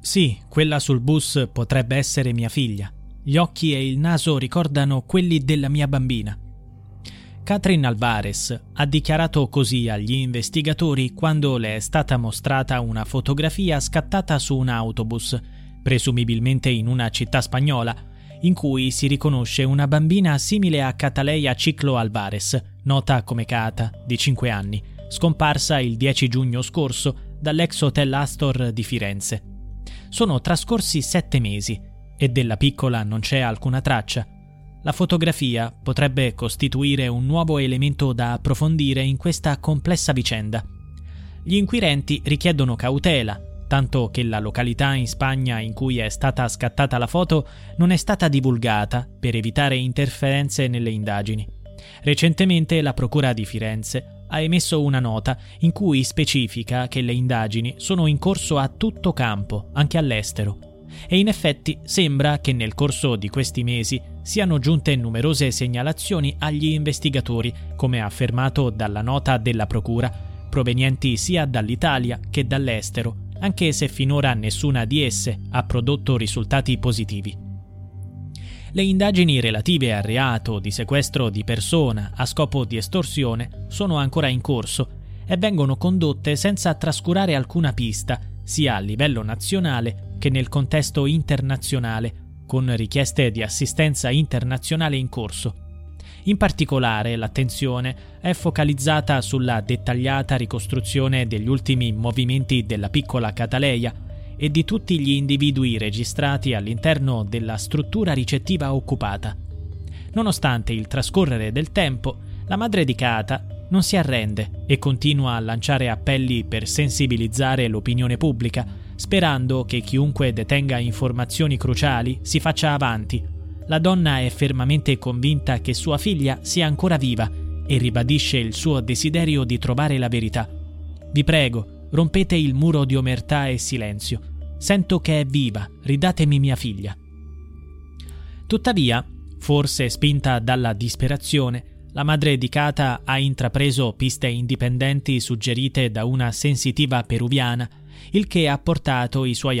Sì, quella sul bus potrebbe essere mia figlia. Gli occhi e il naso ricordano quelli della mia bambina. Catherine Alvarez ha dichiarato così agli investigatori quando le è stata mostrata una fotografia scattata su un autobus, presumibilmente in una città spagnola, in cui si riconosce una bambina simile a Cataleya Ciclo Alvarez, nota come Cata, di 5 anni, scomparsa il 10 giugno scorso dall'ex hotel Astor di Firenze. Sono trascorsi sette mesi e della piccola non c'è alcuna traccia. La fotografia potrebbe costituire un nuovo elemento da approfondire in questa complessa vicenda. Gli inquirenti richiedono cautela, tanto che la località in Spagna in cui è stata scattata la foto non è stata divulgata per evitare interferenze nelle indagini. Recentemente la Procura di Firenze ha emesso una nota in cui specifica che le indagini sono in corso a tutto campo, anche all'estero. E in effetti sembra che nel corso di questi mesi siano giunte numerose segnalazioni agli investigatori, come affermato dalla nota della Procura, provenienti sia dall'Italia che dall'estero, anche se finora nessuna di esse ha prodotto risultati positivi. Le indagini relative al reato di sequestro di persona a scopo di estorsione sono ancora in corso e vengono condotte senza trascurare alcuna pista, sia a livello nazionale che nel contesto internazionale, con richieste di assistenza internazionale in corso. In particolare l'attenzione è focalizzata sulla dettagliata ricostruzione degli ultimi movimenti della piccola Cataleia e di tutti gli individui registrati all'interno della struttura ricettiva occupata. Nonostante il trascorrere del tempo, la madre di Kata non si arrende e continua a lanciare appelli per sensibilizzare l'opinione pubblica, sperando che chiunque detenga informazioni cruciali si faccia avanti. La donna è fermamente convinta che sua figlia sia ancora viva e ribadisce il suo desiderio di trovare la verità. Vi prego, Rompete il muro di omertà e silenzio. Sento che è viva, ridatemi mia figlia. Tuttavia, forse spinta dalla disperazione, la madre di Kata ha intrapreso piste indipendenti suggerite da una sensitiva peruviana, il che ha portato i suoi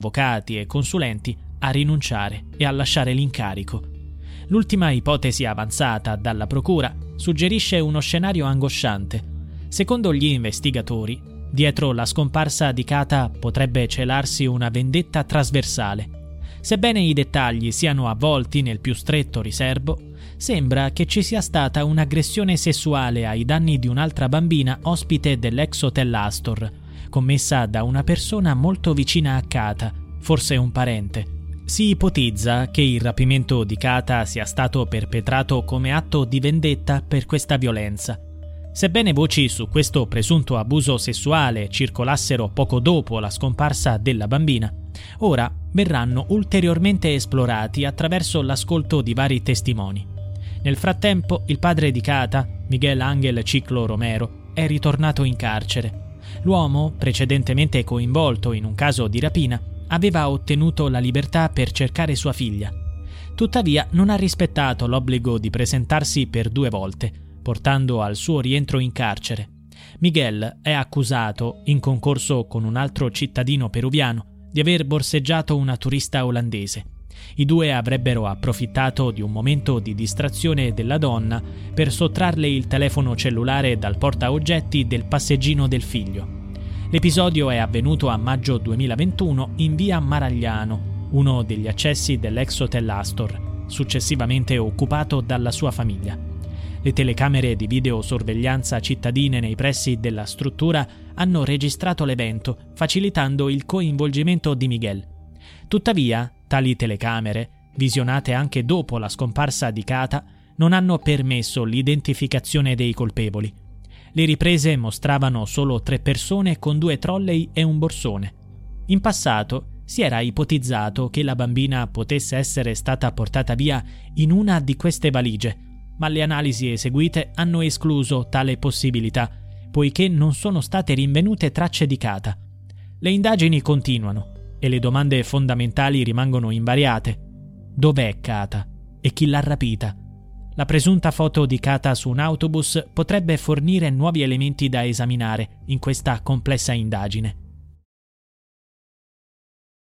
Avvocati e consulenti a rinunciare e a lasciare l'incarico. L'ultima ipotesi avanzata dalla Procura suggerisce uno scenario angosciante. Secondo gli investigatori, dietro la scomparsa di Kata potrebbe celarsi una vendetta trasversale. Sebbene i dettagli siano avvolti nel più stretto riservo, sembra che ci sia stata un'aggressione sessuale ai danni di un'altra bambina ospite dell'ex hotel Astor, commessa da una persona molto vicina a Kata, forse un parente. Si ipotizza che il rapimento di Kata sia stato perpetrato come atto di vendetta per questa violenza. Sebbene voci su questo presunto abuso sessuale circolassero poco dopo la scomparsa della bambina, ora verranno ulteriormente esplorati attraverso l'ascolto di vari testimoni. Nel frattempo, il padre di Kata, Miguel Angel Ciclo Romero, è ritornato in carcere L'uomo, precedentemente coinvolto in un caso di rapina, aveva ottenuto la libertà per cercare sua figlia. Tuttavia non ha rispettato l'obbligo di presentarsi per due volte, portando al suo rientro in carcere. Miguel è accusato, in concorso con un altro cittadino peruviano, di aver borseggiato una turista olandese. I due avrebbero approfittato di un momento di distrazione della donna per sottrarle il telefono cellulare dal portaoggetti del passeggino del figlio. L'episodio è avvenuto a maggio 2021 in via Maragliano, uno degli accessi dell'ex hotel Astor, successivamente occupato dalla sua famiglia. Le telecamere di videosorveglianza cittadine nei pressi della struttura hanno registrato l'evento, facilitando il coinvolgimento di Miguel. Tuttavia, tali telecamere, visionate anche dopo la scomparsa di Kata, non hanno permesso l'identificazione dei colpevoli. Le riprese mostravano solo tre persone con due trolley e un borsone. In passato si era ipotizzato che la bambina potesse essere stata portata via in una di queste valigie, ma le analisi eseguite hanno escluso tale possibilità, poiché non sono state rinvenute tracce di Kata. Le indagini continuano e le domande fondamentali rimangono invariate. Dov'è Kata? E chi l'ha rapita? La presunta foto di Kata su un autobus potrebbe fornire nuovi elementi da esaminare in questa complessa indagine.